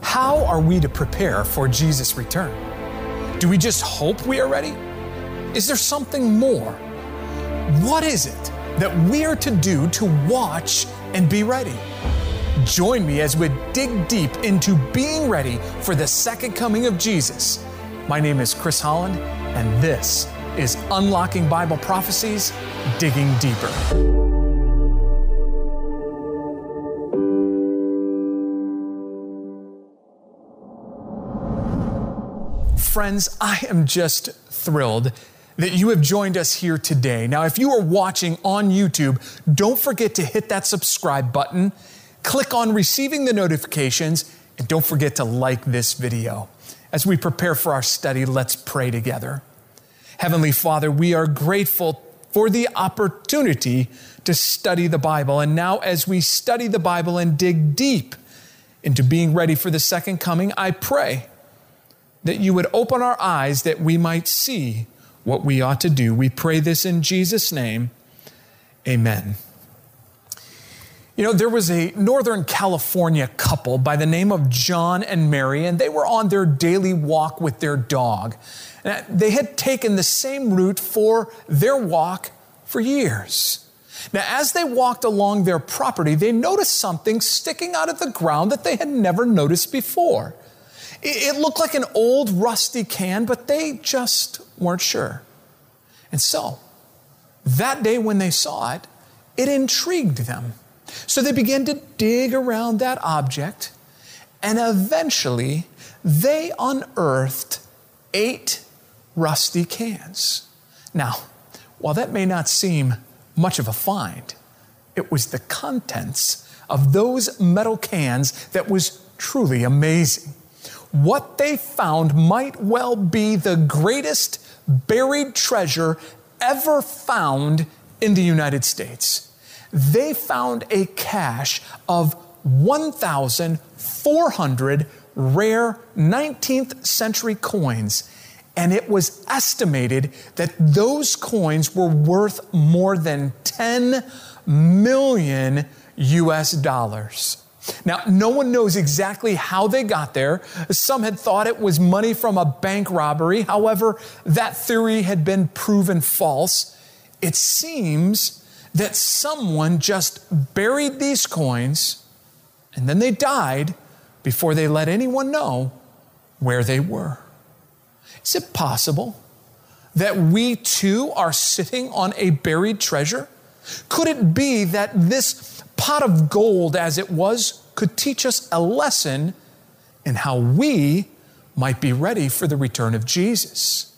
How are we to prepare for Jesus' return? Do we just hope we are ready? Is there something more? What is it that we are to do to watch and be ready? Join me as we dig deep into being ready for the second coming of Jesus. My name is Chris Holland, and this is Unlocking Bible Prophecies Digging Deeper. Friends, I am just thrilled that you have joined us here today. Now, if you are watching on YouTube, don't forget to hit that subscribe button, click on receiving the notifications, and don't forget to like this video. As we prepare for our study, let's pray together. Heavenly Father, we are grateful for the opportunity to study the Bible. And now, as we study the Bible and dig deep into being ready for the second coming, I pray that you would open our eyes that we might see what we ought to do. We pray this in Jesus' name. Amen. You know, there was a Northern California couple by the name of John and Mary, and they were on their daily walk with their dog. And they had taken the same route for their walk for years. Now, as they walked along their property, they noticed something sticking out of the ground that they had never noticed before. It looked like an old rusty can, but they just weren't sure. And so, that day when they saw it, it intrigued them. So they began to dig around that object, and eventually they unearthed eight rusty cans. Now, while that may not seem much of a find, it was the contents of those metal cans that was truly amazing what they found might well be the greatest buried treasure ever found in the United States. They found a cache of 1,400 rare 19th century coins, and it was estimated that those coins were worth more than 10 million US dollars. Now, no one knows exactly how they got there. Some had thought it was money from a bank robbery. However, that theory had been proven false. It seems that someone just buried these coins and then they died before they let anyone know where they were. Is it possible that we too are sitting on a buried treasure? Could it be that this pot of gold as it was could teach us a lesson in how we might be ready for the return of Jesus.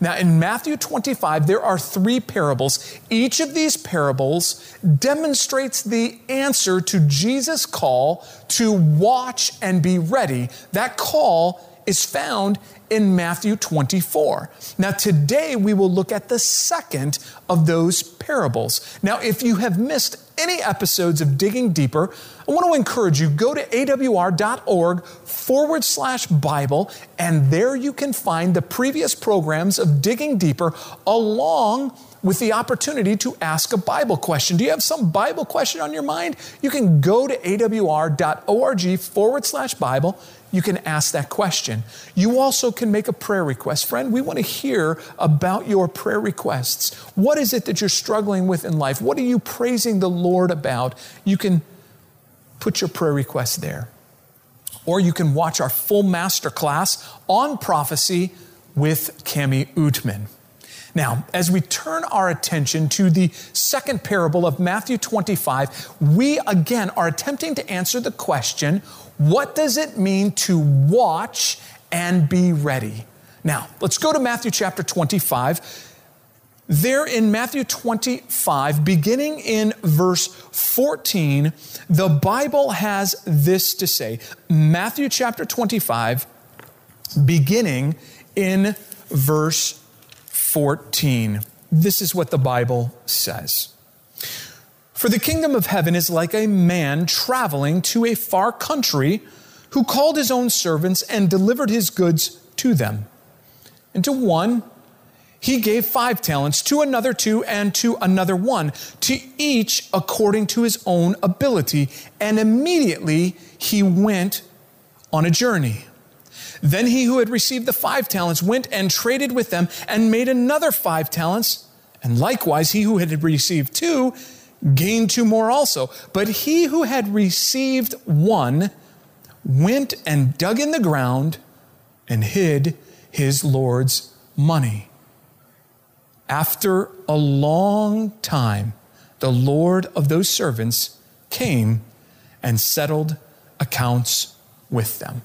Now, in Matthew 25, there are three parables. Each of these parables demonstrates the answer to Jesus' call to watch and be ready. That call is found in Matthew 24. Now, today we will look at the second of those parables. Now, if you have missed any episodes of Digging Deeper, I want to encourage you go to awr.org forward slash Bible, and there you can find the previous programs of Digging Deeper along with the opportunity to ask a Bible question. Do you have some Bible question on your mind? You can go to awr.org forward slash Bible you can ask that question. You also can make a prayer request. Friend, we want to hear about your prayer requests. What is it that you're struggling with in life? What are you praising the Lord about? You can put your prayer request there. Or you can watch our full master class on prophecy with Cami Oetman. Now, as we turn our attention to the second parable of Matthew 25, we again are attempting to answer the question what does it mean to watch and be ready? Now, let's go to Matthew chapter 25. There in Matthew 25, beginning in verse 14, the Bible has this to say. Matthew chapter 25, beginning in verse 14. This is what the Bible says. For the kingdom of heaven is like a man traveling to a far country who called his own servants and delivered his goods to them. And to one, he gave five talents, to another two, and to another one, to each according to his own ability. And immediately he went on a journey. Then he who had received the five talents went and traded with them and made another five talents. And likewise, he who had received two gained two more also. But he who had received one went and dug in the ground and hid his Lord's money. After a long time, the Lord of those servants came and settled accounts with them.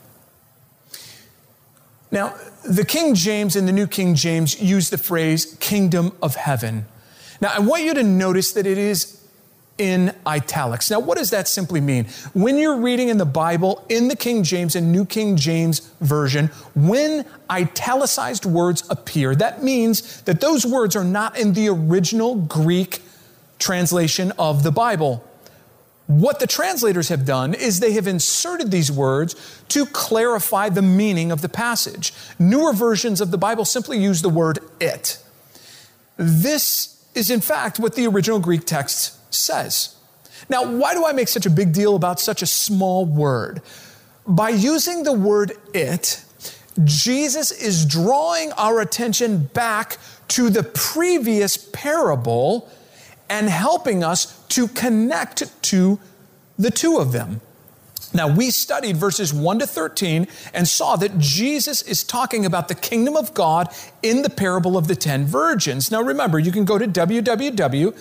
Now, the King James and the New King James use the phrase kingdom of heaven. Now, I want you to notice that it is in italics. Now, what does that simply mean? When you're reading in the Bible, in the King James and New King James Version, when italicized words appear, that means that those words are not in the original Greek translation of the Bible. What the translators have done is they have inserted these words to clarify the meaning of the passage. Newer versions of the Bible simply use the word it. This is, in fact, what the original Greek text says. Now, why do I make such a big deal about such a small word? By using the word it, Jesus is drawing our attention back to the previous parable and helping us to connect to the two of them. Now, we studied verses 1 to 13 and saw that Jesus is talking about the kingdom of God in the parable of the 10 virgins. Now, remember, you can go to www.awr.org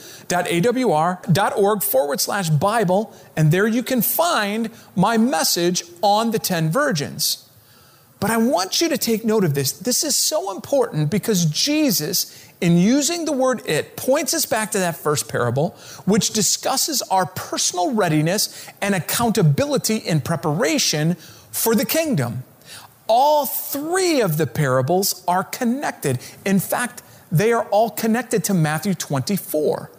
forward slash Bible, and there you can find my message on the 10 virgins. But I want you to take note of this. This is so important because Jesus in using the word it, points us back to that first parable, which discusses our personal readiness and accountability in preparation for the kingdom. All three of the parables are connected. In fact, they are all connected to Matthew 24.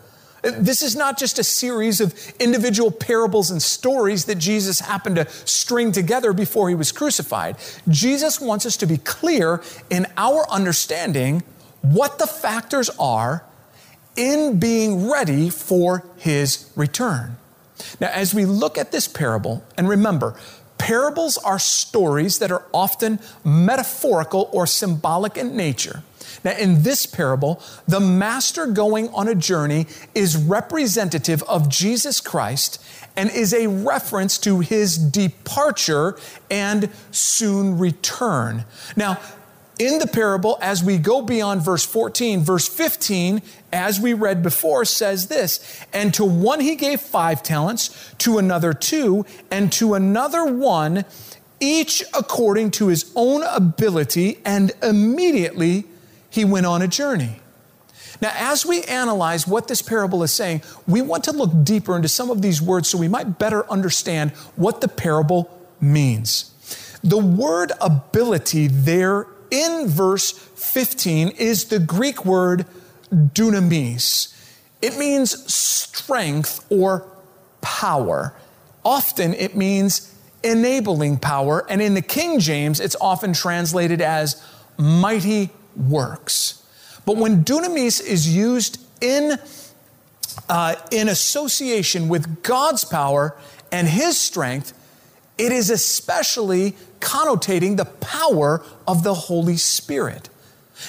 This is not just a series of individual parables and stories that Jesus happened to string together before he was crucified. Jesus wants us to be clear in our understanding what the factors are in being ready for his return. Now, as we look at this parable, and remember, parables are stories that are often metaphorical or symbolic in nature. Now, in this parable, the master going on a journey is representative of Jesus Christ and is a reference to his departure and soon return. Now, in the parable, as we go beyond verse 14, verse 15, as we read before, says this And to one he gave five talents, to another two, and to another one, each according to his own ability, and immediately he went on a journey. Now, as we analyze what this parable is saying, we want to look deeper into some of these words so we might better understand what the parable means. The word ability there in verse 15 is the Greek word dunamis. It means strength or power. Often it means enabling power, and in the King James, it's often translated as mighty works. But when dunamis is used in, uh, in association with God's power and His strength, it is especially connotating the power of the Holy Spirit.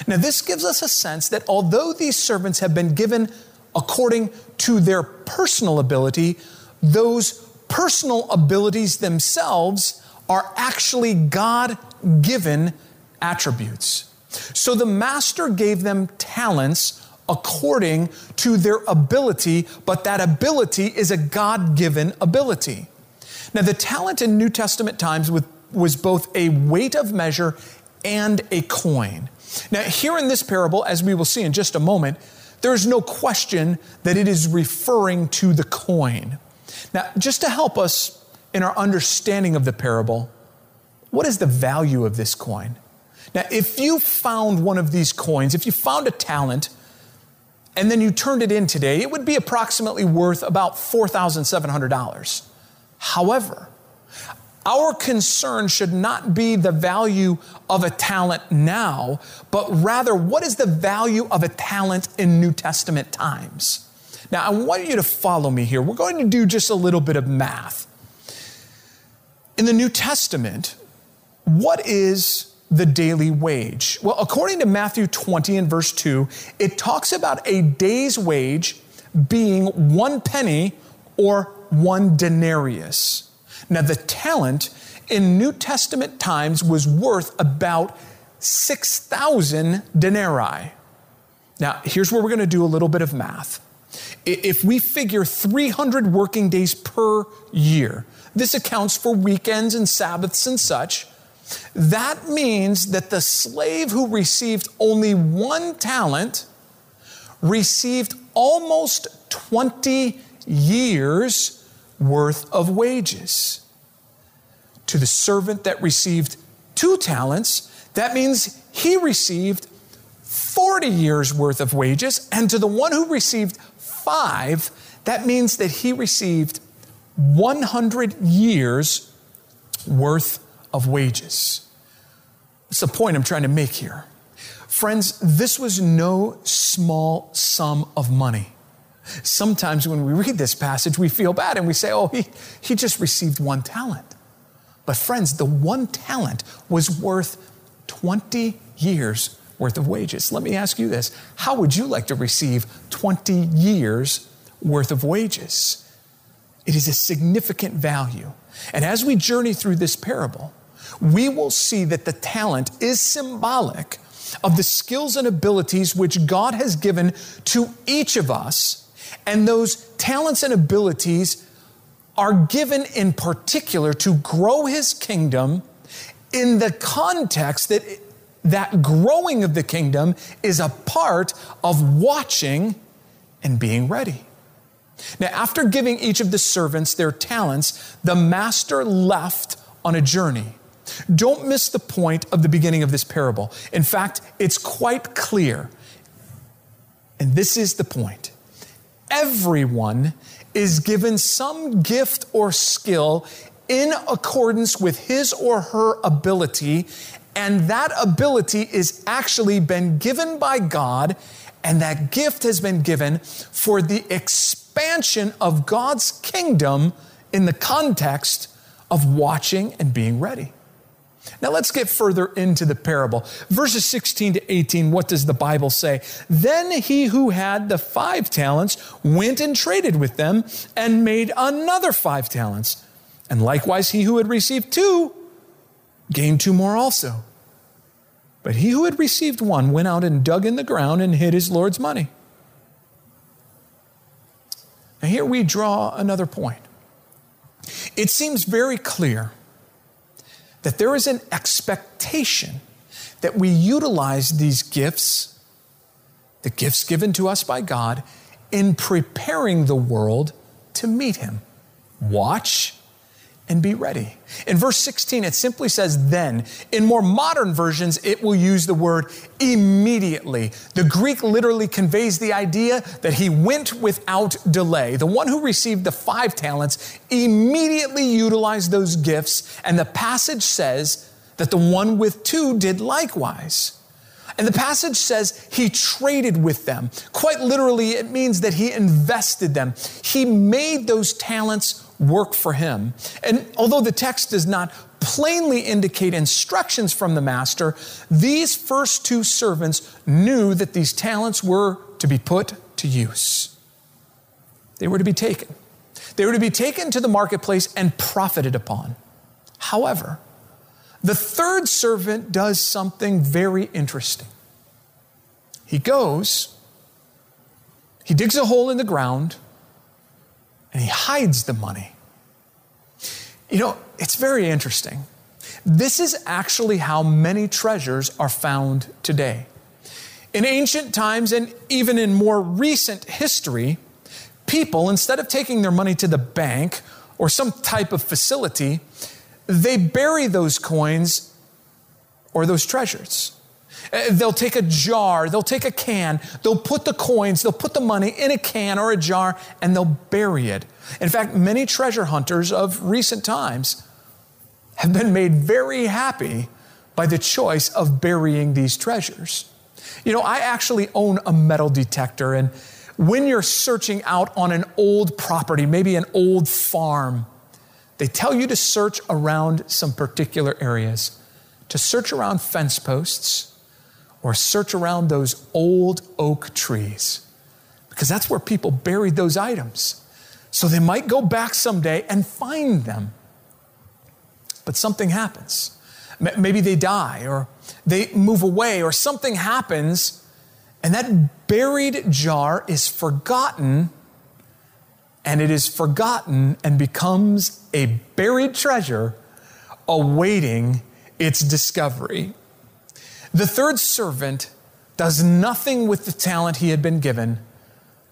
Now, this gives us a sense that although these servants have been given according to their personal ability, those personal abilities themselves are actually God given attributes. So the master gave them talents according to their ability, but that ability is a God given ability. Now, the talent in New Testament times was both a weight of measure and a coin. Now, here in this parable, as we will see in just a moment, there's no question that it is referring to the coin. Now, just to help us in our understanding of the parable, what is the value of this coin? Now, if you found one of these coins, if you found a talent, and then you turned it in today, it would be approximately worth about $4,700. However, our concern should not be the value of a talent now, but rather what is the value of a talent in New Testament times? Now, I want you to follow me here. We're going to do just a little bit of math. In the New Testament, what is the daily wage? Well, according to Matthew 20 and verse 2, it talks about a day's wage being one penny or one denarius. Now, the talent in New Testament times was worth about 6,000 denarii. Now, here's where we're going to do a little bit of math. If we figure 300 working days per year, this accounts for weekends and Sabbaths and such. That means that the slave who received only one talent received almost 20 years worth of wages. To the servant that received two talents, that means he received 40 years worth of wages. And to the one who received five, that means that he received 100 years worth of wages. That's the point I'm trying to make here. Friends, this was no small sum of money. Sometimes when we read this passage, we feel bad and we say, oh, he, he just received one talent. But, friends, the one talent was worth 20 years worth of wages. Let me ask you this How would you like to receive 20 years worth of wages? It is a significant value. And as we journey through this parable, we will see that the talent is symbolic of the skills and abilities which God has given to each of us. And those talents and abilities are given in particular to grow his kingdom in the context that that growing of the kingdom is a part of watching and being ready. Now, after giving each of the servants their talents, the master left on a journey. Don't miss the point of the beginning of this parable. In fact, it's quite clear. And this is the point everyone is given some gift or skill in accordance with his or her ability, and that ability is actually been given by God, and that gift has been given for the expansion of God's kingdom in the context of watching and being ready. Now let's get further into the parable. Verses 16 to 18, what does the Bible say? Then he who had the five talents went and traded with them and made another five talents. And likewise, he who had received two gained two more also. But he who had received one went out and dug in the ground and hid his Lord's money. Now, here we draw another point. It seems very clear that there is an expectation that we utilize these gifts, the gifts given to us by God, in preparing the world to meet Him. Watch and be ready. In verse 16, it simply says then. In more modern versions, it will use the word immediately. The Greek literally conveys the idea that he went without delay. The one who received the five talents immediately utilized those gifts, and the passage says that the one with two did likewise. And the passage says he traded with them. Quite literally, it means that he invested them. He made those talents work for him. And although the text does not plainly indicate instructions from the master, these first two servants knew that these talents were to be put to use. They were to be taken. They were to be taken to the marketplace and profited upon. However, the third servant does something very interesting. He goes, he digs a hole in the ground, and he hides the money. You know, it's very interesting. This is actually how many treasures are found today. In ancient times and even in more recent history, people, instead of taking their money to the bank or some type of facility, they bury those coins or those treasures. Uh, they'll take a jar, they'll take a can, they'll put the coins, they'll put the money in a can or a jar, and they'll bury it. In fact, many treasure hunters of recent times have been made very happy by the choice of burying these treasures. You know, I actually own a metal detector, and when you're searching out on an old property, maybe an old farm, they tell you to search around some particular areas. to search around fence posts or search around those old oak trees because that's where people buried those items. So they might go back someday and find them. But something happens. Maybe they die or they move away or something happens, and that buried jar is forgotten, and it is forgotten and becomes a buried treasure awaiting its discovery. The third servant does nothing with the talent he had been given,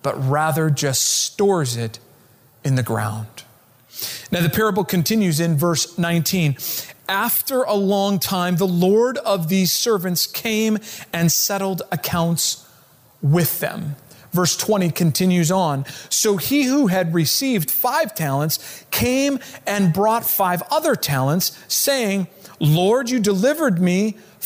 but rather just stores it in the ground. Now, the parable continues in verse 19. After a long time, the Lord of these servants came and settled accounts with them. Verse 20 continues on. So he who had received five talents came and brought five other talents, saying, Lord, you delivered me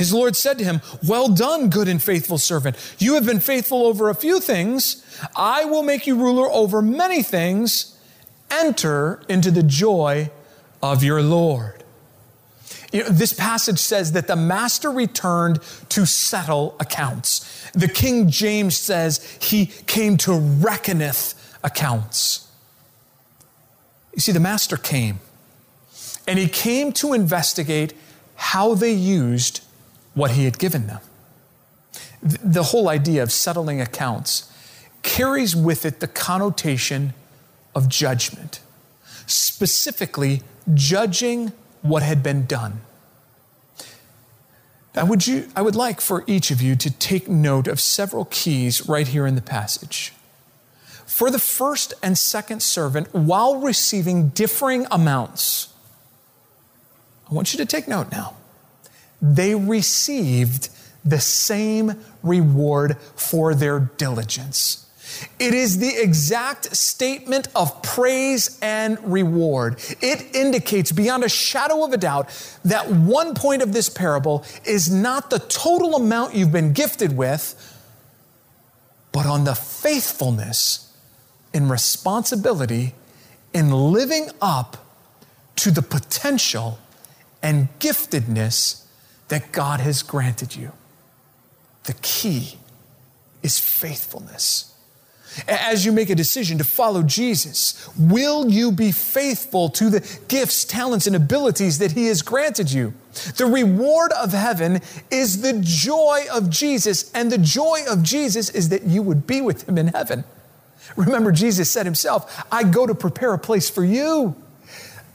His Lord said to him, Well done, good and faithful servant. You have been faithful over a few things. I will make you ruler over many things. Enter into the joy of your Lord. You know, this passage says that the master returned to settle accounts. The King James says he came to reckoneth accounts. You see, the master came, and he came to investigate how they used what he had given them. The whole idea of settling accounts carries with it the connotation of judgment, specifically judging what had been done. Now, would you, I would like for each of you to take note of several keys right here in the passage. For the first and second servant, while receiving differing amounts, I want you to take note now they received the same reward for their diligence. It is the exact statement of praise and reward. It indicates beyond a shadow of a doubt that one point of this parable is not the total amount you've been gifted with, but on the faithfulness and responsibility in living up to the potential and giftedness that God has granted you. The key is faithfulness. As you make a decision to follow Jesus, will you be faithful to the gifts, talents, and abilities that He has granted you? The reward of heaven is the joy of Jesus, and the joy of Jesus is that you would be with Him in heaven. Remember, Jesus said Himself, I go to prepare a place for you.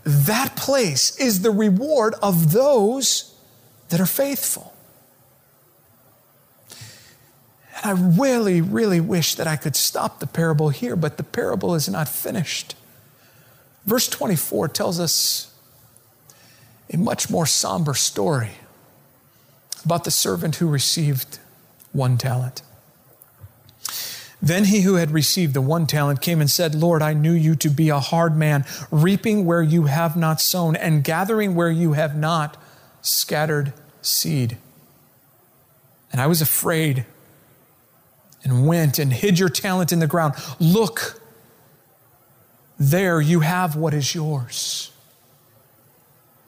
That place is the reward of those that are faithful. And I really, really wish that I could stop the parable here, but the parable is not finished. Verse 24 tells us a much more somber story about the servant who received one talent. Then he who had received the one talent came and said, Lord, I knew you to be a hard man, reaping where you have not sown, and gathering where you have not scattered seed. And I was afraid and went and hid your talent in the ground. Look, there you have what is yours.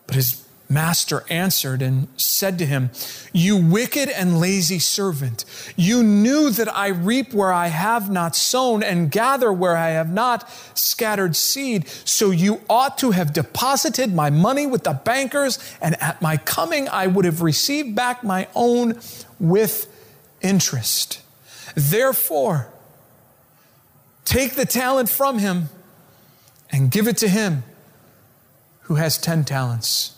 But his master answered and said to him, You wicked and lazy servant, you knew that I reap where I have not sown and gather where I have not scattered seed. So you ought to have deposited my money with the bankers, and at my coming I would have received back my own with interest. Therefore, take the talent from him and give it to him who has 10 talents.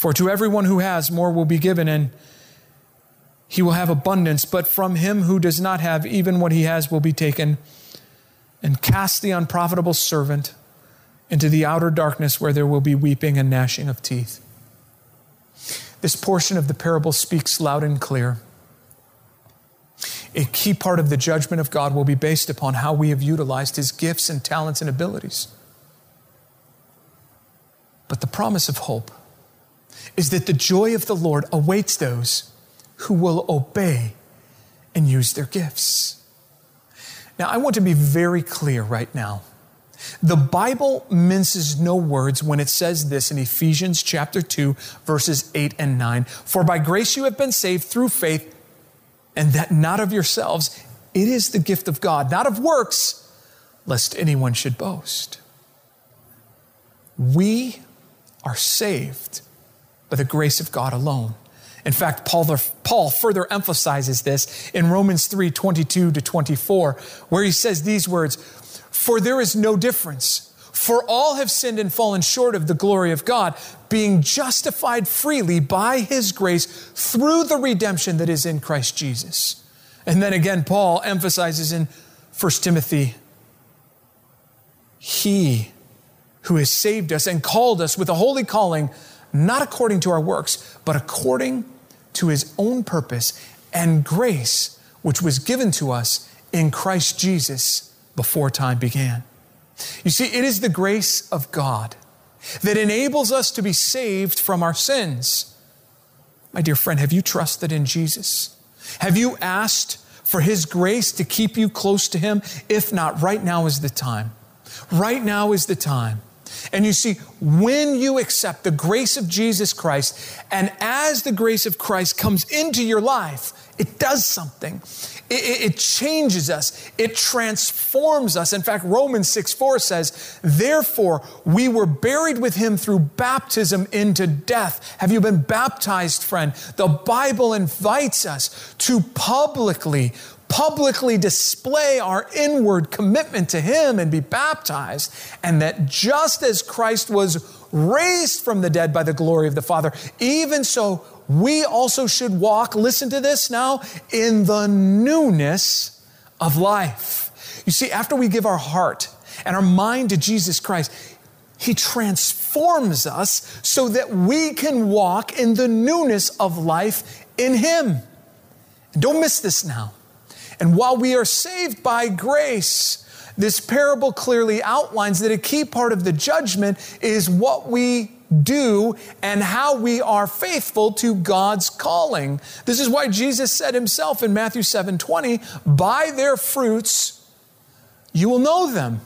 For to everyone who has, more will be given, and he will have abundance. But from him who does not have, even what he has will be taken. And cast the unprofitable servant into the outer darkness where there will be weeping and gnashing of teeth. This portion of the parable speaks loud and clear. A key part of the judgment of God will be based upon how we have utilized his gifts and talents and abilities. But the promise of hope is that the joy of the Lord awaits those who will obey and use their gifts. Now, I want to be very clear right now. The Bible minces no words when it says this in Ephesians chapter 2 verses 8 and 9, for by grace you have been saved through faith and that not of yourselves, it is the gift of God, not of works, lest anyone should boast. We are saved by the grace of God alone. In fact, Paul, Paul further emphasizes this in Romans 3 22 to 24, where he says these words For there is no difference. For all have sinned and fallen short of the glory of God, being justified freely by his grace through the redemption that is in Christ Jesus. And then again, Paul emphasizes in 1 Timothy, He who has saved us and called us with a holy calling not according to our works, but according to his own purpose and grace, which was given to us in Christ Jesus before time began. You see, it is the grace of God that enables us to be saved from our sins. My dear friend, have you trusted in Jesus? Have you asked for his grace to keep you close to him? If not, right now is the time. Right now is the time and you see, when you accept the grace of Jesus Christ, and as the grace of Christ comes into your life, it does something. It, it, changes us. It transforms us. In fact, Romans 6 4 says, Therefore, we were buried with him through baptism into death. Have you been baptized, friend? The Bible invites us to publicly publicly display our inward commitment to Him and be baptized, and that just as Christ was raised from the dead by the glory of the Father, even so we also should walk, listen to this now, in the newness of life. You see, after we give our heart and our mind to Jesus Christ, He transforms us so that we can walk in the newness of life in Him. Don't miss this now. And while we are saved by grace, this parable clearly outlines that a key part of the judgment is what we do and how we are faithful to God's calling. This is why Jesus said himself in Matthew 7 20, by their fruits you will know them.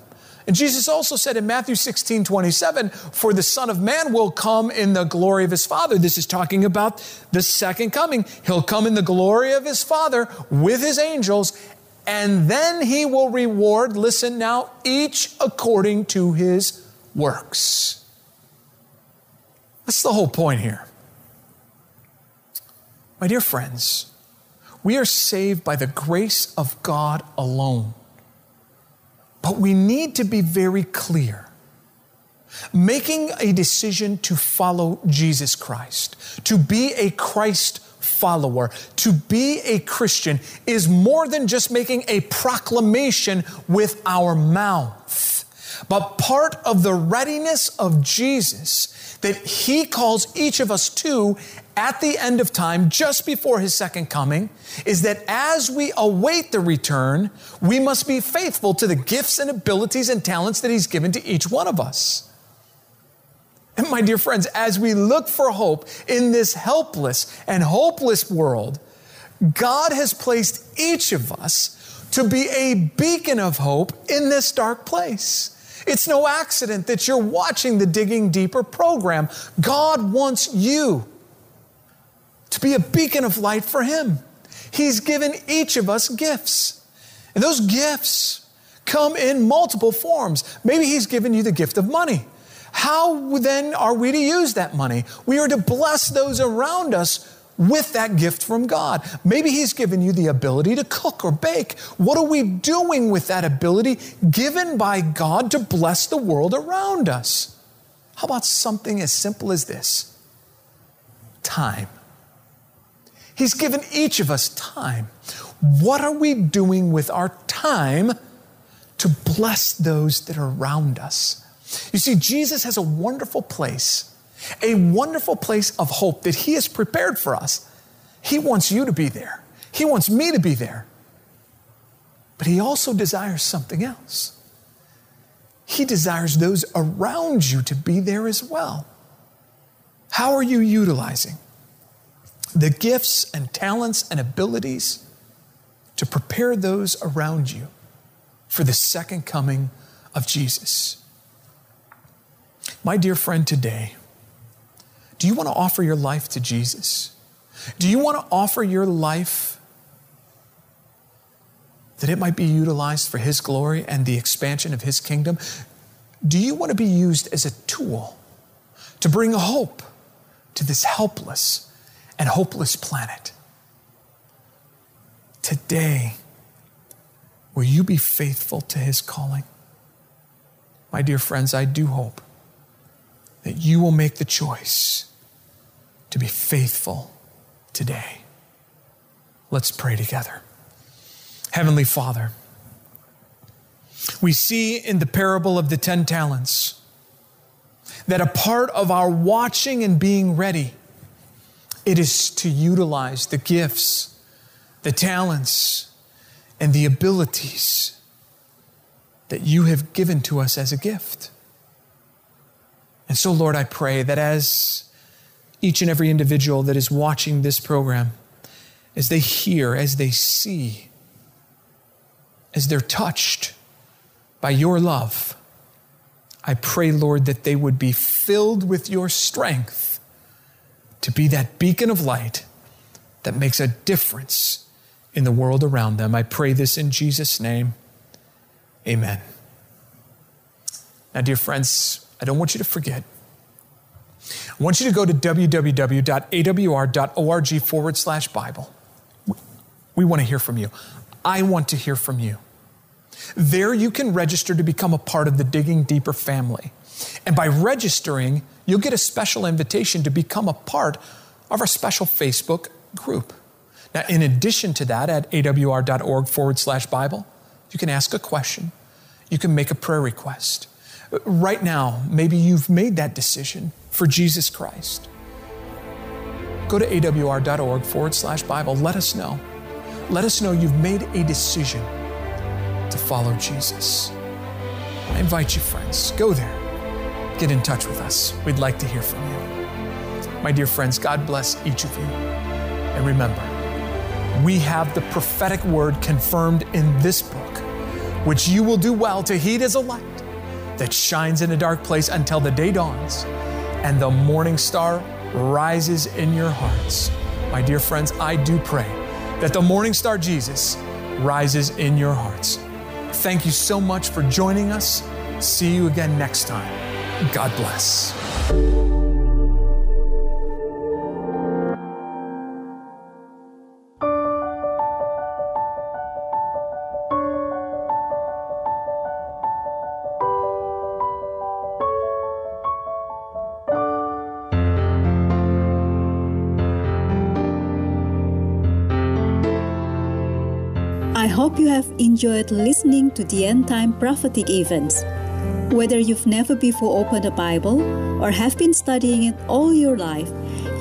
And Jesus also said in Matthew 16, 27, for the Son of Man will come in the glory of his Father. This is talking about the second coming. He'll come in the glory of his Father with his angels, and then he will reward, listen now, each according to his works. That's the whole point here. My dear friends, we are saved by the grace of God alone. But we need to be very clear. Making a decision to follow Jesus Christ, to be a Christ follower, to be a Christian, is more than just making a proclamation with our mouth, but part of the readiness of Jesus that He calls each of us to at the end of time, just before his second coming, is that as we await the return, we must be faithful to the gifts and abilities and talents that he's given to each one of us. And my dear friends, as we look for hope in this helpless and hopeless world, God has placed each of us to be a beacon of hope in this dark place. It's no accident that you're watching the Digging Deeper program. God wants you to be a beacon of light for Him. He's given each of us gifts. And those gifts come in multiple forms. Maybe He's given you the gift of money. How then are we to use that money? We are to bless those around us with that gift from God. Maybe He's given you the ability to cook or bake. What are we doing with that ability given by God to bless the world around us? How about something as simple as this? Time. He's given each of us time. What are we doing with our time to bless those that are around us? You see, Jesus has a wonderful place a wonderful place of hope that He has prepared for us. He wants you to be there, He wants me to be there. But He also desires something else. He desires those around you to be there as well. How are you utilizing the gifts and talents and abilities to prepare those around you for the second coming of Jesus? My dear friend, today, do you want to offer your life to Jesus? Do you want to offer your life that it might be utilized for His glory and the expansion of His kingdom? Do you want to be used as a tool to bring hope to this helpless and hopeless planet? Today, will you be faithful to His calling? My dear friends, I do hope that you will make the choice to be faithful today. Let's pray together. Heavenly Father, we see in the parable of the 10 talents that a part of our watching and being ready it is to utilize the gifts, the talents, and the abilities that you have given to us as a gift. And so, Lord, I pray that as each and every individual that is watching this program, as they hear, as they see, as they're touched by your love, I pray, Lord, that they would be filled with your strength to be that beacon of light that makes a difference in the world around them. I pray this in Jesus' name. Amen. Now, dear friends, I don't want you to forget. I want you to go to www.awr.org forward slash Bible. We want to hear from you. I want to hear from you. There you can register to become a part of the Digging Deeper family. And by registering, you'll get a special invitation to become a part of our special Facebook group. Now, in addition to that, at awr.org forward slash Bible, you can ask a question, you can make a prayer request. Right now, maybe you've made that decision for Jesus Christ. Go to awr.org forward slash Bible. Let us know. Let us know you've made a decision to follow Jesus. I invite you, friends, go there. Get in touch with us. We'd like to hear from you. My dear friends, God bless each of you. And remember, we have the prophetic word confirmed in this book, which you will do well to heed as a light that shines in a dark place until the day dawns and the morning star rises in your hearts. My dear friends, I do pray that the morning star Jesus rises in your hearts. Thank you so much for joining us. See you again next time. God bless. Enjoyed listening to the end time prophetic events. Whether you've never before opened a Bible or have been studying it all your life,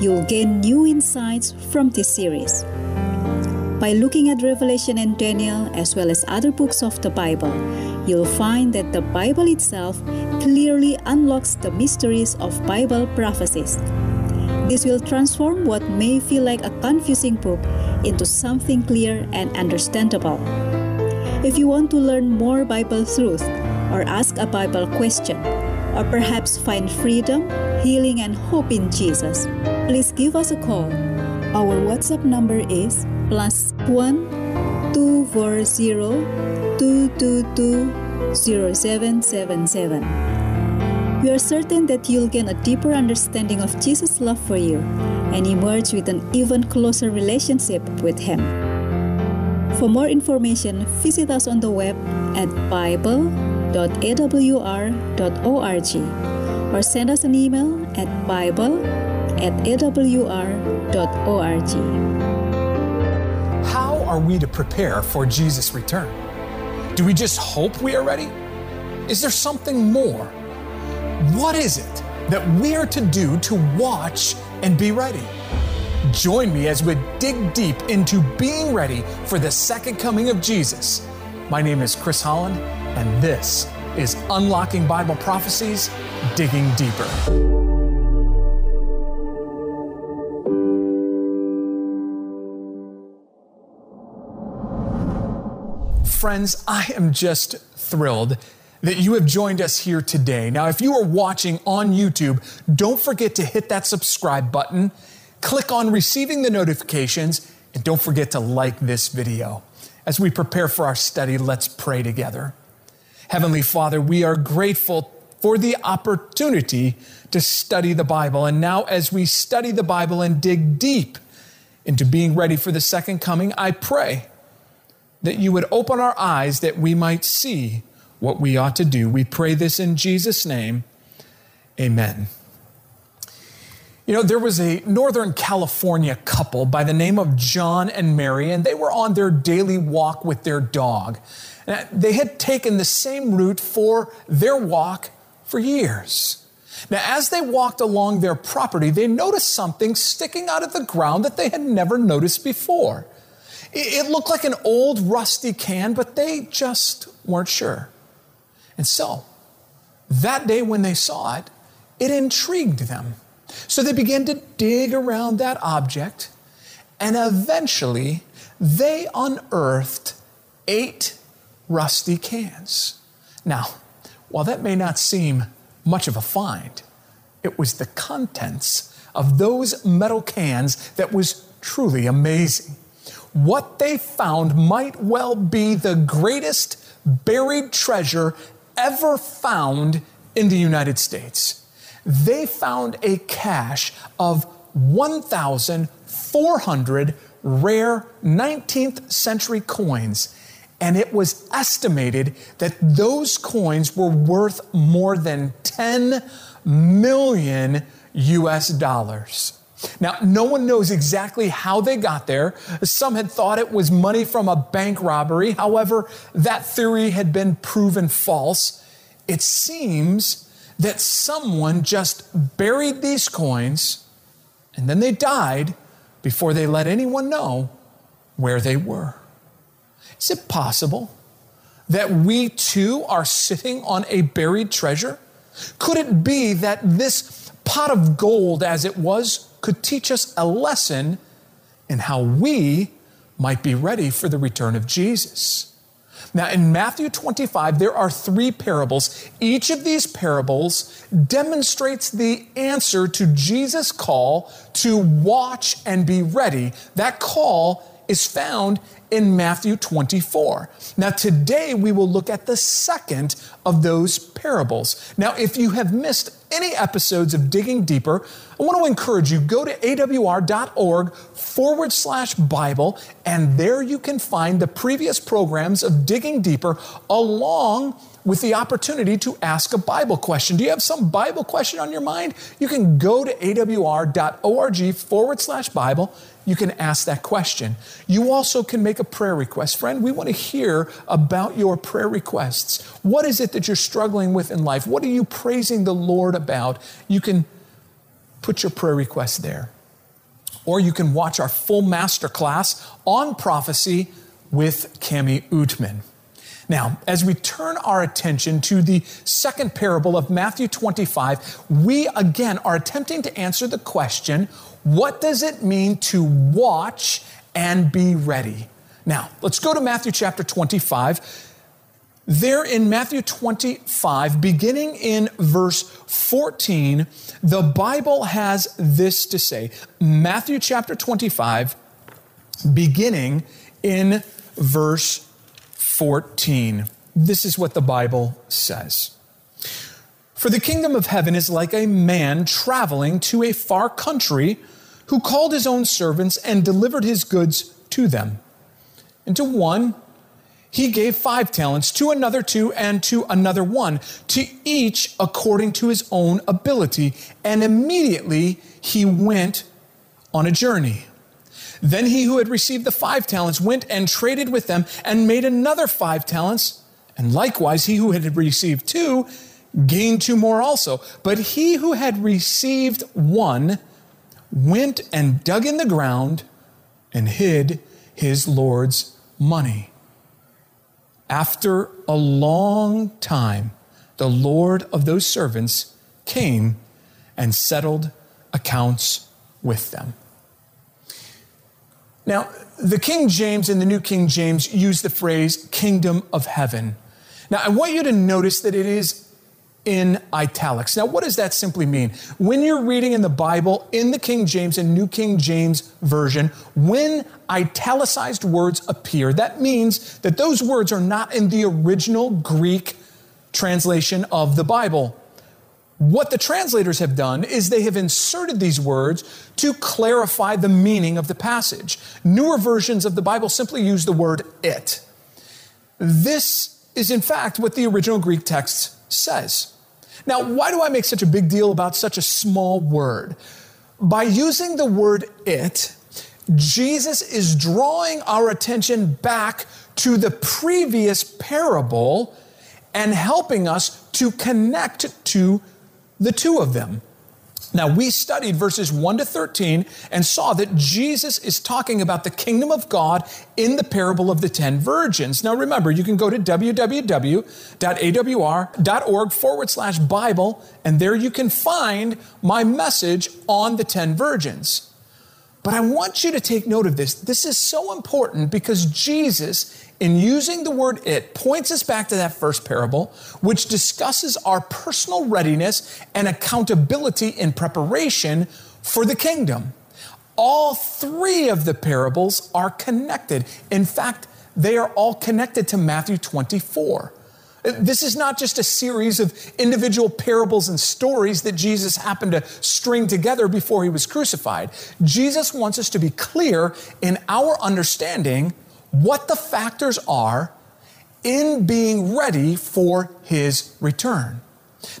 you'll gain new insights from this series. By looking at Revelation and Daniel, as well as other books of the Bible, you'll find that the Bible itself clearly unlocks the mysteries of Bible prophecies. This will transform what may feel like a confusing book into something clear and understandable. If you want to learn more Bible truth or ask a Bible question, or perhaps find freedom, healing, and hope in Jesus, please give us a call. Our WhatsApp number is plus one two four zero two two two zero seven seven seven. We are certain that you'll gain a deeper understanding of Jesus' love for you and emerge with an even closer relationship with Him. For more information, visit us on the web at bible.awr.org or send us an email at bible at awr.org. How are we to prepare for Jesus' return? Do we just hope we are ready? Is there something more? What is it that we are to do to watch and be ready. Join me as we dig deep into being ready for the second coming of Jesus. My name is Chris Holland, and this is Unlocking Bible Prophecies Digging Deeper. Friends, I am just thrilled that you have joined us here today. Now, if you are watching on YouTube, don't forget to hit that subscribe button, click on receiving the notifications, and don't forget to like this video. As we prepare for our study, let's pray together. Heavenly Father, we are grateful for the opportunity to study the Bible. And now, as we study the Bible and dig deep into being ready for the second coming, I pray that you would open our eyes that we might see what we ought to do. We pray this in Jesus' name. Amen. You know, there was a Northern California couple by the name of John and Mary, and they were on their daily walk with their dog. And they had taken the same route for their walk for years. Now, as they walked along their property, they noticed something sticking out of the ground that they had never noticed before. It looked like an old rusty can, but they just weren't sure. And so, that day when they saw it, it intrigued them. So they began to dig around that object, and eventually they unearthed eight rusty cans. Now, while that may not seem much of a find, it was the contents of those metal cans that was truly amazing. What they found might well be the greatest buried treasure ever found in the United States. They found a cache of 1,400 rare 19th century coins, and it was estimated that those coins were worth more than 10 million US dollars. Now, no one knows exactly how they got there. Some had thought it was money from a bank robbery. However, that theory had been proven false. It seems that someone just buried these coins and then they died before they let anyone know where they were. Is it possible that we too are sitting on a buried treasure? Could it be that this pot of gold, as it was, could teach us a lesson in how we might be ready for the return of Jesus. Now, in Matthew 25, there are three parables. Each of these parables demonstrates the answer to Jesus' call to watch and be ready. That call is found in Matthew 24. Now, today we will look at the second of those parables. Now, if you have missed any episodes of Digging Deeper, I want to encourage you go to awr.org forward slash Bible, and there you can find the previous programs of Digging Deeper along with the opportunity to ask a Bible question. Do you have some Bible question on your mind? You can go to awr.org forward slash Bible. You can ask that question. You also can make a prayer request. Friend, we want to hear about your prayer requests. What is it that you're struggling with in life? What are you praising the Lord about? You can put your prayer request there. Or you can watch our full master class on prophecy with Cami Oetman. Now, as we turn our attention to the second parable of Matthew 25, we again are attempting to answer the question what does it mean to watch and be ready? Now, let's go to Matthew chapter 25. There in Matthew 25, beginning in verse 14, the Bible has this to say Matthew chapter 25, beginning in verse 14. This is what the Bible says. For the kingdom of heaven is like a man traveling to a far country who called his own servants and delivered his goods to them. And to one, he gave five talents, to another two, and to another one, to each according to his own ability. And immediately he went on a journey. Then he who had received the five talents went and traded with them and made another five talents. And likewise, he who had received two gained two more also. But he who had received one went and dug in the ground and hid his Lord's money. After a long time, the Lord of those servants came and settled accounts with them. Now, the King James and the New King James use the phrase kingdom of heaven. Now, I want you to notice that it is in italics. Now, what does that simply mean? When you're reading in the Bible, in the King James and New King James Version, when italicized words appear, that means that those words are not in the original Greek translation of the Bible. What the translators have done is they have inserted these words to clarify the meaning of the passage. Newer versions of the Bible simply use the word it. This is, in fact, what the original Greek text says. Now, why do I make such a big deal about such a small word? By using the word it, Jesus is drawing our attention back to the previous parable and helping us to connect to the two of them. Now, we studied verses 1 to 13 and saw that Jesus is talking about the kingdom of God in the parable of the 10 virgins. Now, remember, you can go to www.awr.org forward slash Bible, and there you can find my message on the 10 virgins. But I want you to take note of this. This is so important because Jesus, in using the word it, points us back to that first parable, which discusses our personal readiness and accountability in preparation for the kingdom. All three of the parables are connected. In fact, they are all connected to Matthew 24. This is not just a series of individual parables and stories that Jesus happened to string together before he was crucified. Jesus wants us to be clear in our understanding what the factors are in being ready for his return.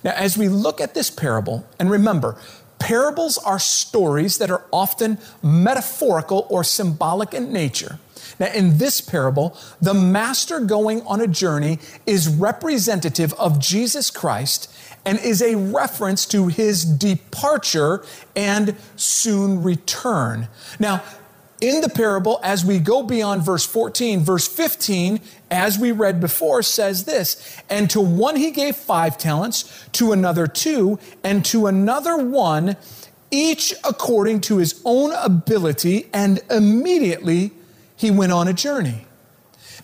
Now, as we look at this parable, and remember, parables are stories that are often metaphorical or symbolic in nature. Now, in this parable, the master going on a journey is representative of Jesus Christ and is a reference to his departure and soon return. Now, in the parable, as we go beyond verse 14, verse 15, as we read before, says this And to one he gave five talents, to another two, and to another one, each according to his own ability, and immediately he went on a journey.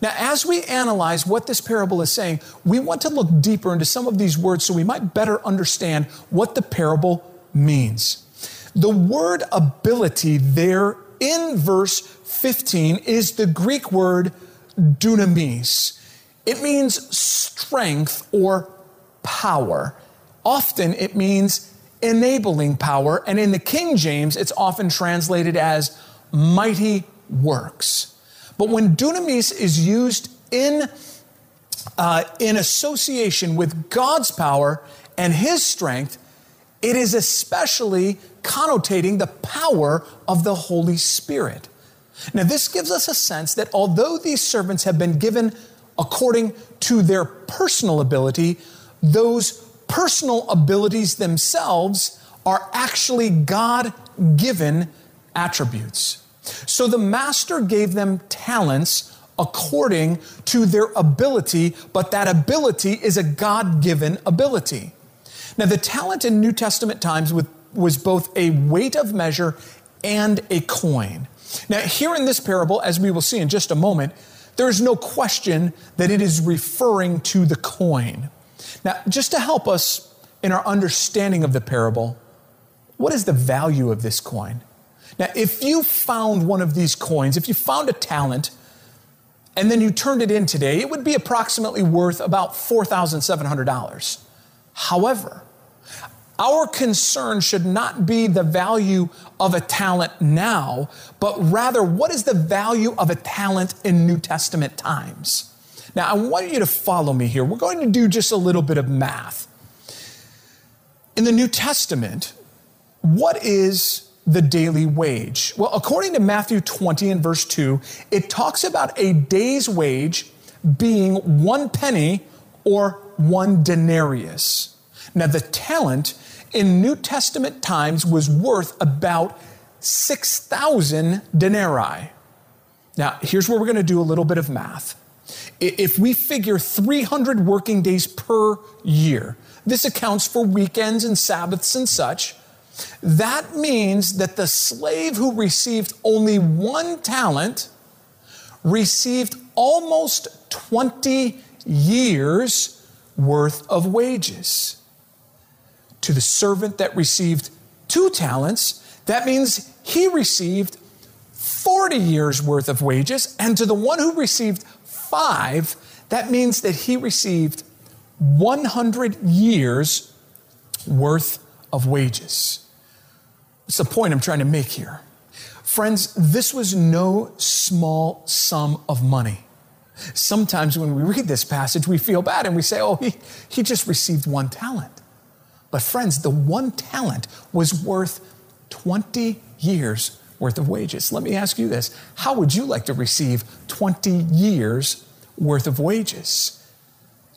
Now, as we analyze what this parable is saying, we want to look deeper into some of these words so we might better understand what the parable means. The word ability there in verse 15 is the Greek word dunamis. It means strength or power. Often it means enabling power, and in the King James, it's often translated as mighty works. But when dunamis is used in, uh, in association with God's power and His strength, it is especially connotating the power of the Holy Spirit. Now, this gives us a sense that although these servants have been given according to their personal ability, those personal abilities themselves are actually God given attributes. So the master gave them talents according to their ability, but that ability is a God given ability. Now, the talent in New Testament times was both a weight of measure and a coin. Now, here in this parable, as we will see in just a moment, there is no question that it is referring to the coin. Now, just to help us in our understanding of the parable, what is the value of this coin? Now, if you found one of these coins, if you found a talent, and then you turned it in today, it would be approximately worth about $4,700. However, our concern should not be the value of a talent now, but rather what is the value of a talent in New Testament times? Now, I want you to follow me here. We're going to do just a little bit of math. In the New Testament, what is the daily wage? Well, according to Matthew 20 and verse 2, it talks about a day's wage being one penny or one denarius. Now, the talent in New Testament times was worth about 6,000 denarii. Now, here's where we're going to do a little bit of math. If we figure 300 working days per year, this accounts for weekends and Sabbaths and such. That means that the slave who received only one talent received almost 20 years worth of wages. To the servant that received two talents, that means he received 40 years worth of wages. And to the one who received five, that means that he received 100 years worth of wages. What's the point I'm trying to make here? Friends, this was no small sum of money. Sometimes when we read this passage, we feel bad and we say, oh, he, he just received one talent. But, friends, the one talent was worth 20 years worth of wages. Let me ask you this How would you like to receive 20 years worth of wages?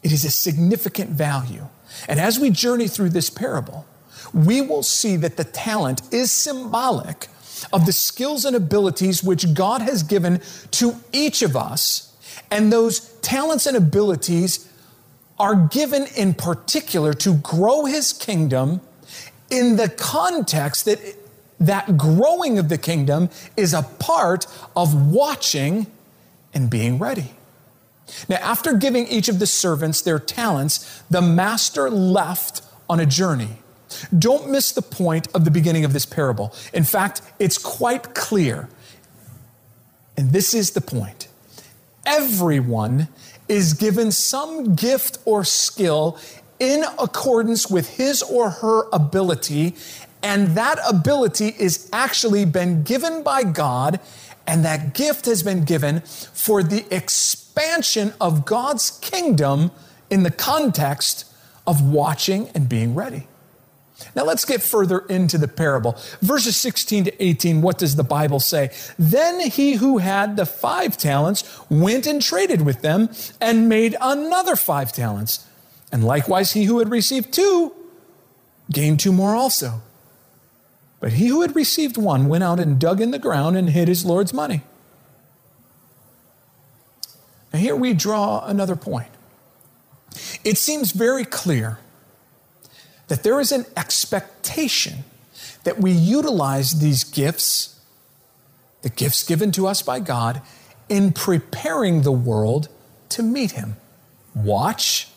It is a significant value. And as we journey through this parable, we will see that the talent is symbolic of the skills and abilities which God has given to each of us. And those talents and abilities are given in particular to grow his kingdom in the context that that growing of the kingdom is a part of watching and being ready. Now, after giving each of the servants their talents, the master left on a journey. Don't miss the point of the beginning of this parable. In fact, it's quite clear. And this is the point everyone is given some gift or skill in accordance with his or her ability, and that ability is actually been given by God, and that gift has been given for the expansion of God's kingdom in the context of watching and being ready. Now let's get further into the parable. Verses 16 to 18, what does the Bible say? Then he who had the five talents went and traded with them and made another five talents. And likewise, he who had received two gained two more also. But he who had received one went out and dug in the ground and hid his Lord's money. Now, here we draw another point. It seems very clear that there is an expectation that we utilize these gifts, the gifts given to us by God, in preparing the world to meet Him. Watch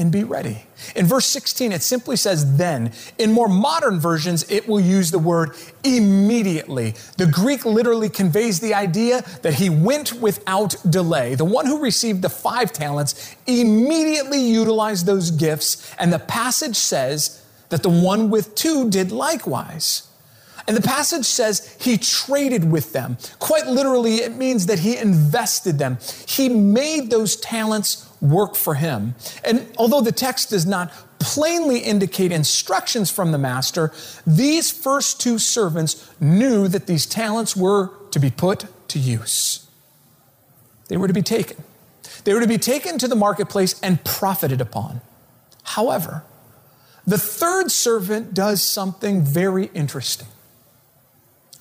and be ready. In verse 16, it simply says then. In more modern versions, it will use the word immediately. The Greek literally conveys the idea that he went without delay. The one who received the five talents immediately utilized those gifts, and the passage says that the one with two did likewise. And the passage says he traded with them. Quite literally, it means that he invested them. He made those talents work for him. And although the text does not plainly indicate instructions from the master, these first two servants knew that these talents were to be put to use. They were to be taken. They were to be taken to the marketplace and profited upon. However, the third servant does something very interesting.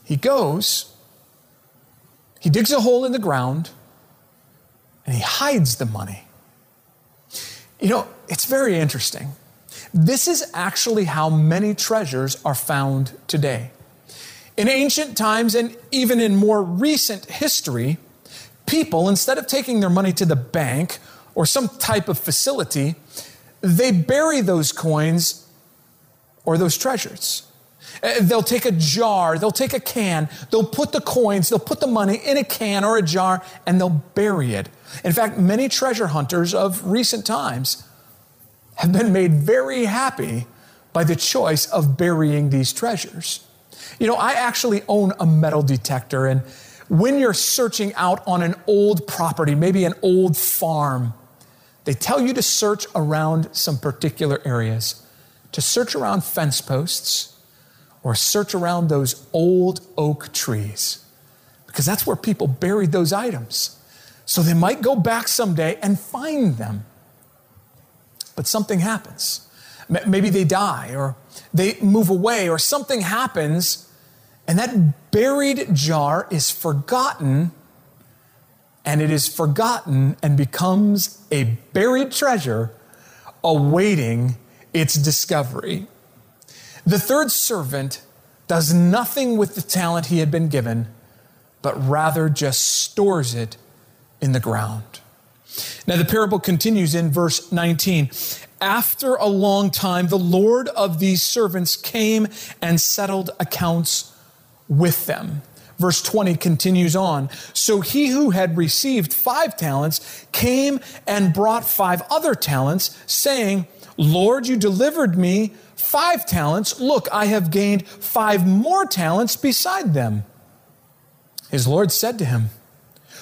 He goes, he digs a hole in the ground, and he hides the money. You know, it's very interesting. This is actually how many treasures are found today. In ancient times and even in more recent history, people, instead of taking their money to the bank or some type of facility, they bury those coins or those treasures. Uh, they'll take a jar, they'll take a can, they'll put the coins, they'll put the money in a can or a jar, and they'll bury it. In fact, many treasure hunters of recent times have been made very happy by the choice of burying these treasures. You know, I actually own a metal detector, and when you're searching out on an old property, maybe an old farm, they tell you to search around some particular areas, to search around fence posts or search around those old oak trees because that's where people buried those items. So they might go back someday and find them. But something happens. Maybe they die or they move away or something happens, and that buried jar is forgotten, and it is forgotten and becomes a buried treasure awaiting its discovery. The third servant does nothing with the talent he had been given, but rather just stores it in the ground. Now, the parable continues in verse 19. After a long time, the Lord of these servants came and settled accounts with them. Verse 20 continues on. So he who had received five talents came and brought five other talents, saying, Lord, you delivered me five talents. Look, I have gained five more talents beside them. His Lord said to him,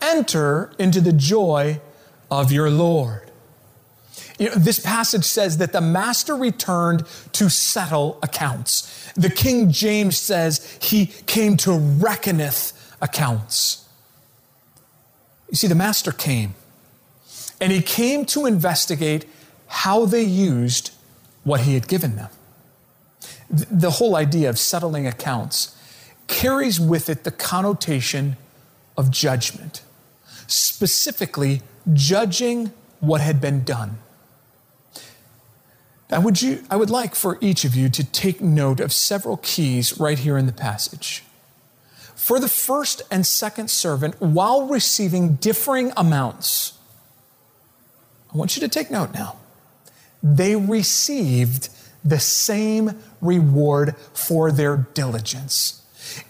enter into the joy of your Lord. You know, this passage says that the master returned to settle accounts. The King James says he came to reckoneth accounts. You see, the master came, and he came to investigate how they used what he had given them. The whole idea of settling accounts carries with it the connotation of judgment specifically judging what had been done. Now, would you, I would like for each of you to take note of several keys right here in the passage. For the first and second servant, while receiving differing amounts, I want you to take note now. They received the same reward for their diligence.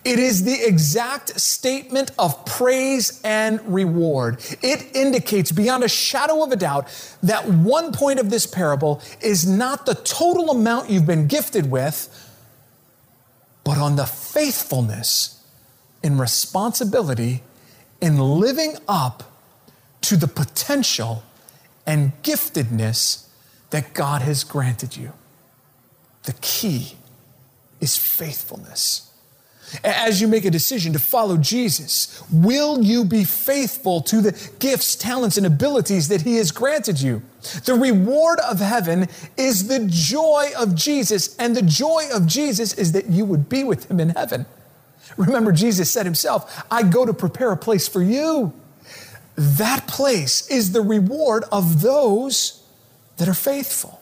It is the exact statement of praise and reward. It indicates beyond a shadow of a doubt that one point of this parable is not the total amount you've been gifted with, but on the faithfulness in responsibility in living up to the potential and giftedness that God has granted you. The key is faithfulness as you make a decision to follow Jesus? Will you be faithful to the gifts, talents, and abilities that He has granted you? The reward of heaven is the joy of Jesus, and the joy of Jesus is that you would be with Him in heaven. Remember, Jesus said Himself, I go to prepare a place for you. That place is the reward of those that are faithful.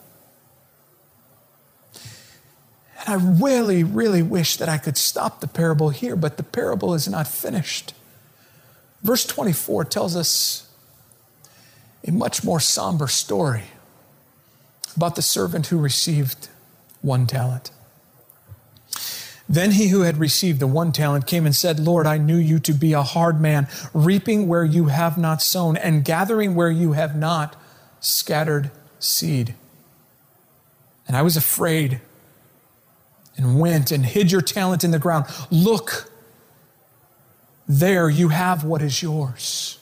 I really, really wish that I could stop the parable here, but the parable is not finished. Verse 24 tells us a much more somber story about the servant who received one talent. Then he who had received the one talent came and said, Lord, I knew you to be a hard man, reaping where you have not sown, and gathering where you have not scattered seed. And I was afraid and went and hid your talent in the ground. Look, there you have what is yours.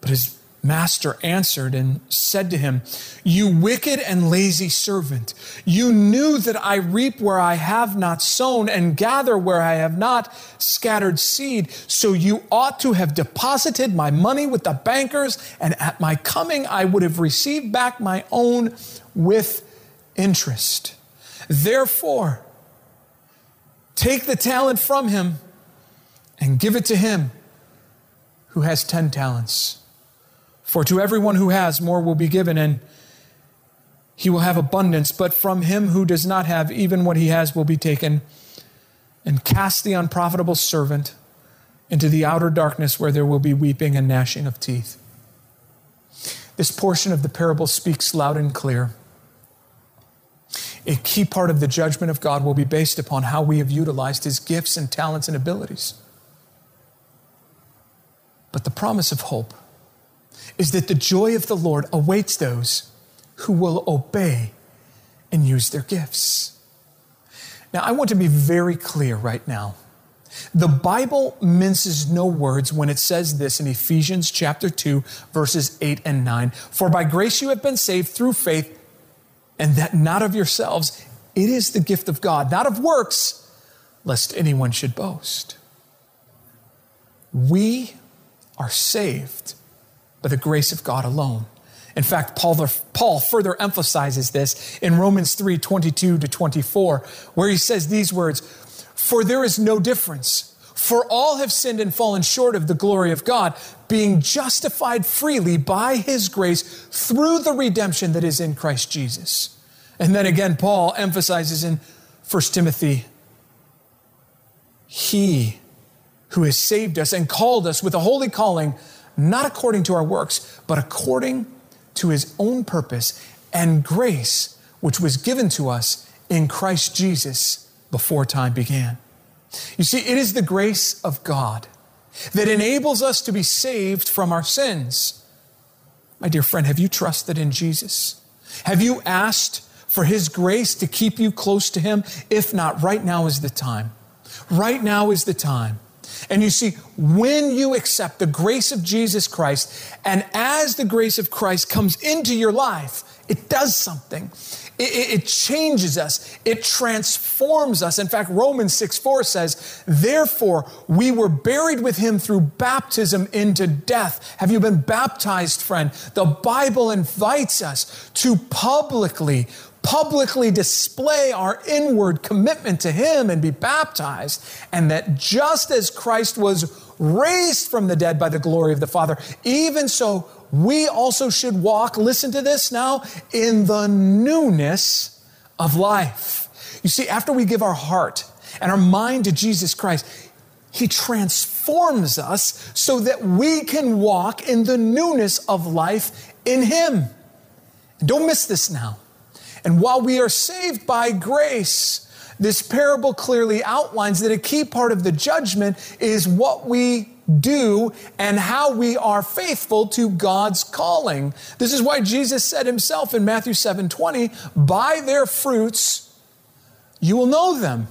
But his master answered and said to him, You wicked and lazy servant, you knew that I reap where I have not sown and gather where I have not scattered seed. So you ought to have deposited my money with the bankers, and at my coming I would have received back my own with interest. Therefore, take the talent from him and give it to him who has 10 talents. For to everyone who has, more will be given, and he will have abundance. But from him who does not have, even what he has will be taken. And cast the unprofitable servant into the outer darkness where there will be weeping and gnashing of teeth. This portion of the parable speaks loud and clear. A key part of the judgment of God will be based upon how we have utilized his gifts and talents and abilities. But the promise of hope is that the joy of the Lord awaits those who will obey and use their gifts. Now, I want to be very clear right now. The Bible minces no words when it says this in Ephesians chapter 2, verses 8 and 9. For by grace you have been saved through faith, and that not of yourselves. It is the gift of God, not of works, lest anyone should boast. We are saved by the grace of God alone. In fact, Paul, Paul further emphasizes this in Romans 3 22 to 24, where he says these words For there is no difference, for all have sinned and fallen short of the glory of God, being justified freely by his grace through the redemption that is in Christ Jesus. And then again, Paul emphasizes in 1 Timothy, He who has saved us and called us with a holy calling, not according to our works, but according to his own purpose and grace, which was given to us in Christ Jesus before time began. You see, it is the grace of God that enables us to be saved from our sins. My dear friend, have you trusted in Jesus? Have you asked for His grace to keep you close to Him? If not, right now is the time. Right now is the time. And you see, when you accept the grace of Jesus Christ, and as the grace of Christ comes into your life, it does something. It, it, changes us. It transforms us. In fact, Romans 6 4 says, Therefore, we were buried with him through baptism into death. Have you been baptized, friend? The Bible invites us to publicly publicly display our inward commitment to Him and be baptized, and that just as Christ was raised from the dead by the glory of the Father, even so we also should walk, listen to this now, in the newness of life. You see, after we give our heart and our mind to Jesus Christ, He transforms us so that we can walk in the newness of life in Him. Don't miss this now. And while we are saved by grace, this parable clearly outlines that a key part of the judgment is what we do and how we are faithful to God's calling. This is why Jesus said himself in Matthew 7 20, by their fruits you will know them.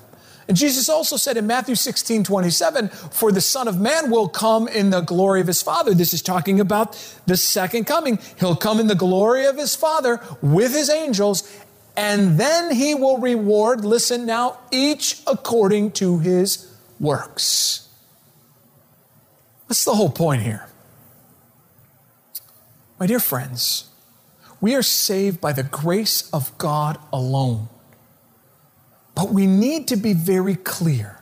And Jesus also said in Matthew 16 27, For the Son of Man will come in the glory of his Father. This is talking about the second coming. He'll come in the glory of his Father with his angels, and then he will reward, listen now, each according to his works. What's the whole point here? My dear friends, we are saved by the grace of God alone. But we need to be very clear.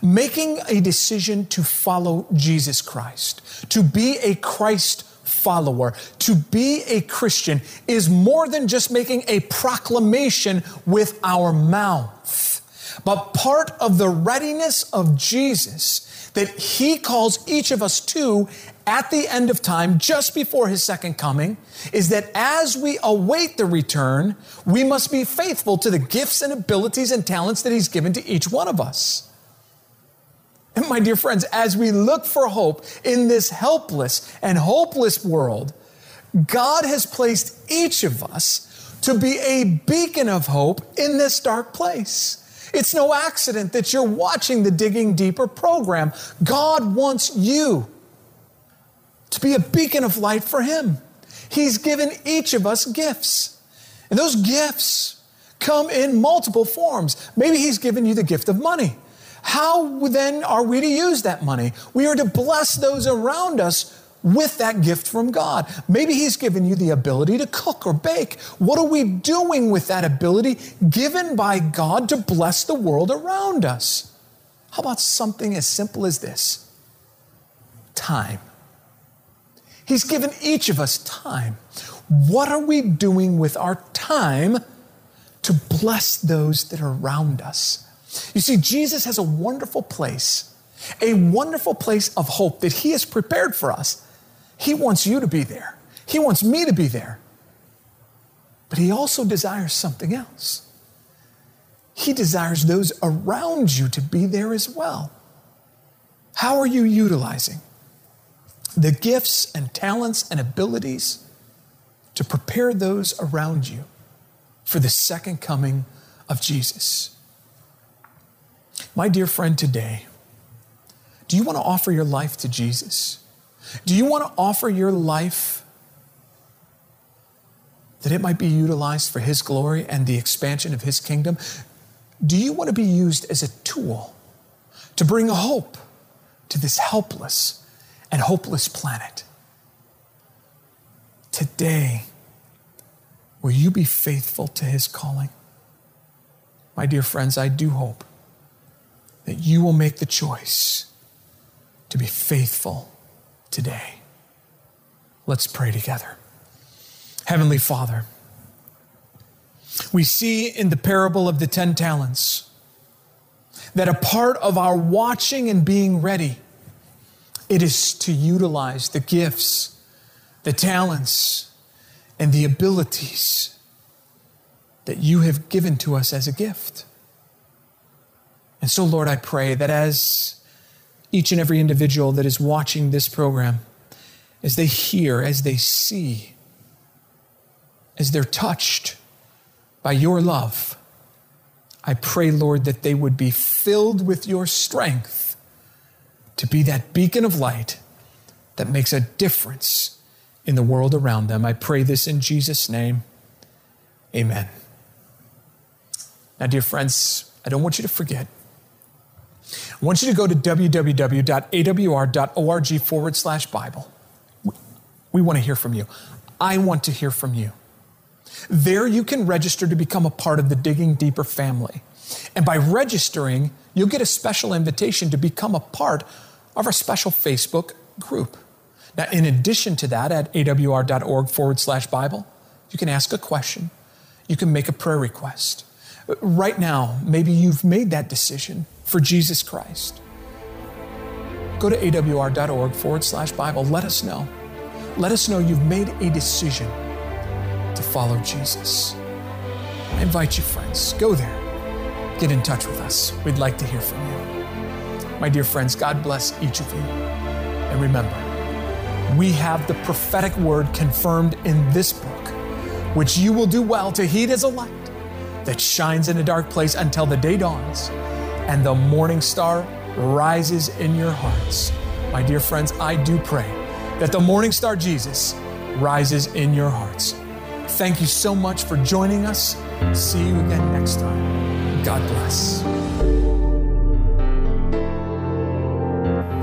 Making a decision to follow Jesus Christ, to be a Christ follower, to be a Christian, is more than just making a proclamation with our mouth, but part of the readiness of Jesus that he calls each of us to at the end of time, just before his second coming, is that as we await the return, we must be faithful to the gifts and abilities and talents that he's given to each one of us. And my dear friends, as we look for hope in this helpless and hopeless world, God has placed each of us to be a beacon of hope in this dark place. It's no accident that you're watching the Digging Deeper program. God wants you to be a beacon of light for Him. He's given each of us gifts. And those gifts come in multiple forms. Maybe He's given you the gift of money. How then are we to use that money? We are to bless those around us with that gift from God. Maybe He's given you the ability to cook or bake. What are we doing with that ability given by God to bless the world around us? How about something as simple as this? Time. He's given each of us time. What are we doing with our time to bless those that are around us? You see, Jesus has a wonderful place, a wonderful place of hope that He has prepared for us. He wants you to be there, He wants me to be there. But He also desires something else. He desires those around you to be there as well. How are you utilizing the gifts and talents and abilities to prepare those around you for the second coming of Jesus. My dear friend, today, do you want to offer your life to Jesus? Do you want to offer your life that it might be utilized for His glory and the expansion of His kingdom? Do you want to be used as a tool to bring hope to this helpless and hopeless planet? Today, will you be faithful to His calling? My dear friends, I do hope that you will make the choice to be faithful today. Let's pray together. Heavenly Father, we see in the parable of the 10 talents that a part of our watching and being ready it is to utilize the gifts, the talents, and the abilities that you have given to us as a gift. And so, Lord, I pray that as each and every individual that is watching this program, as they hear, as they see, as they're touched by your love, I pray, Lord, that they would be filled with your strength to be that beacon of light that makes a difference in the world around them. I pray this in Jesus' name. Amen. Now, dear friends, I don't want you to forget. I want you to go to www.awr.org forward slash Bible. We want to hear from you. I want to hear from you. There you can register to become a part of the Digging Deeper family. And by registering, you'll get a special invitation to become a part of our special Facebook group. Now, in addition to that, at awr.org forward slash Bible, you can ask a question, you can make a prayer request. Right now, maybe you've made that decision for Jesus Christ. Go to awr.org forward slash Bible. Let us know. Let us know you've made a decision to follow Jesus. I invite you, friends, go there. Get in touch with us. We'd like to hear from you. My dear friends, God bless each of you. And remember, we have the prophetic word confirmed in this book, which you will do well to heed as a light that shines in a dark place until the day dawns and the morning star rises in your hearts. My dear friends, I do pray that the morning star Jesus rises in your hearts. Thank you so much for joining us. See you again next time. God bless.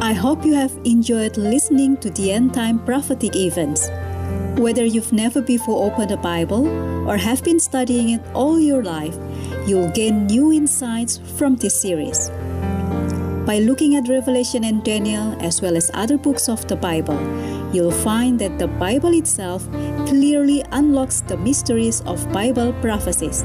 I hope you have enjoyed listening to the end time prophetic events. Whether you've never before opened a Bible or have been studying it all your life, you'll gain new insights from this series. By looking at Revelation and Daniel, as well as other books of the Bible, you'll find that the Bible itself clearly unlocks the mysteries of Bible prophecies.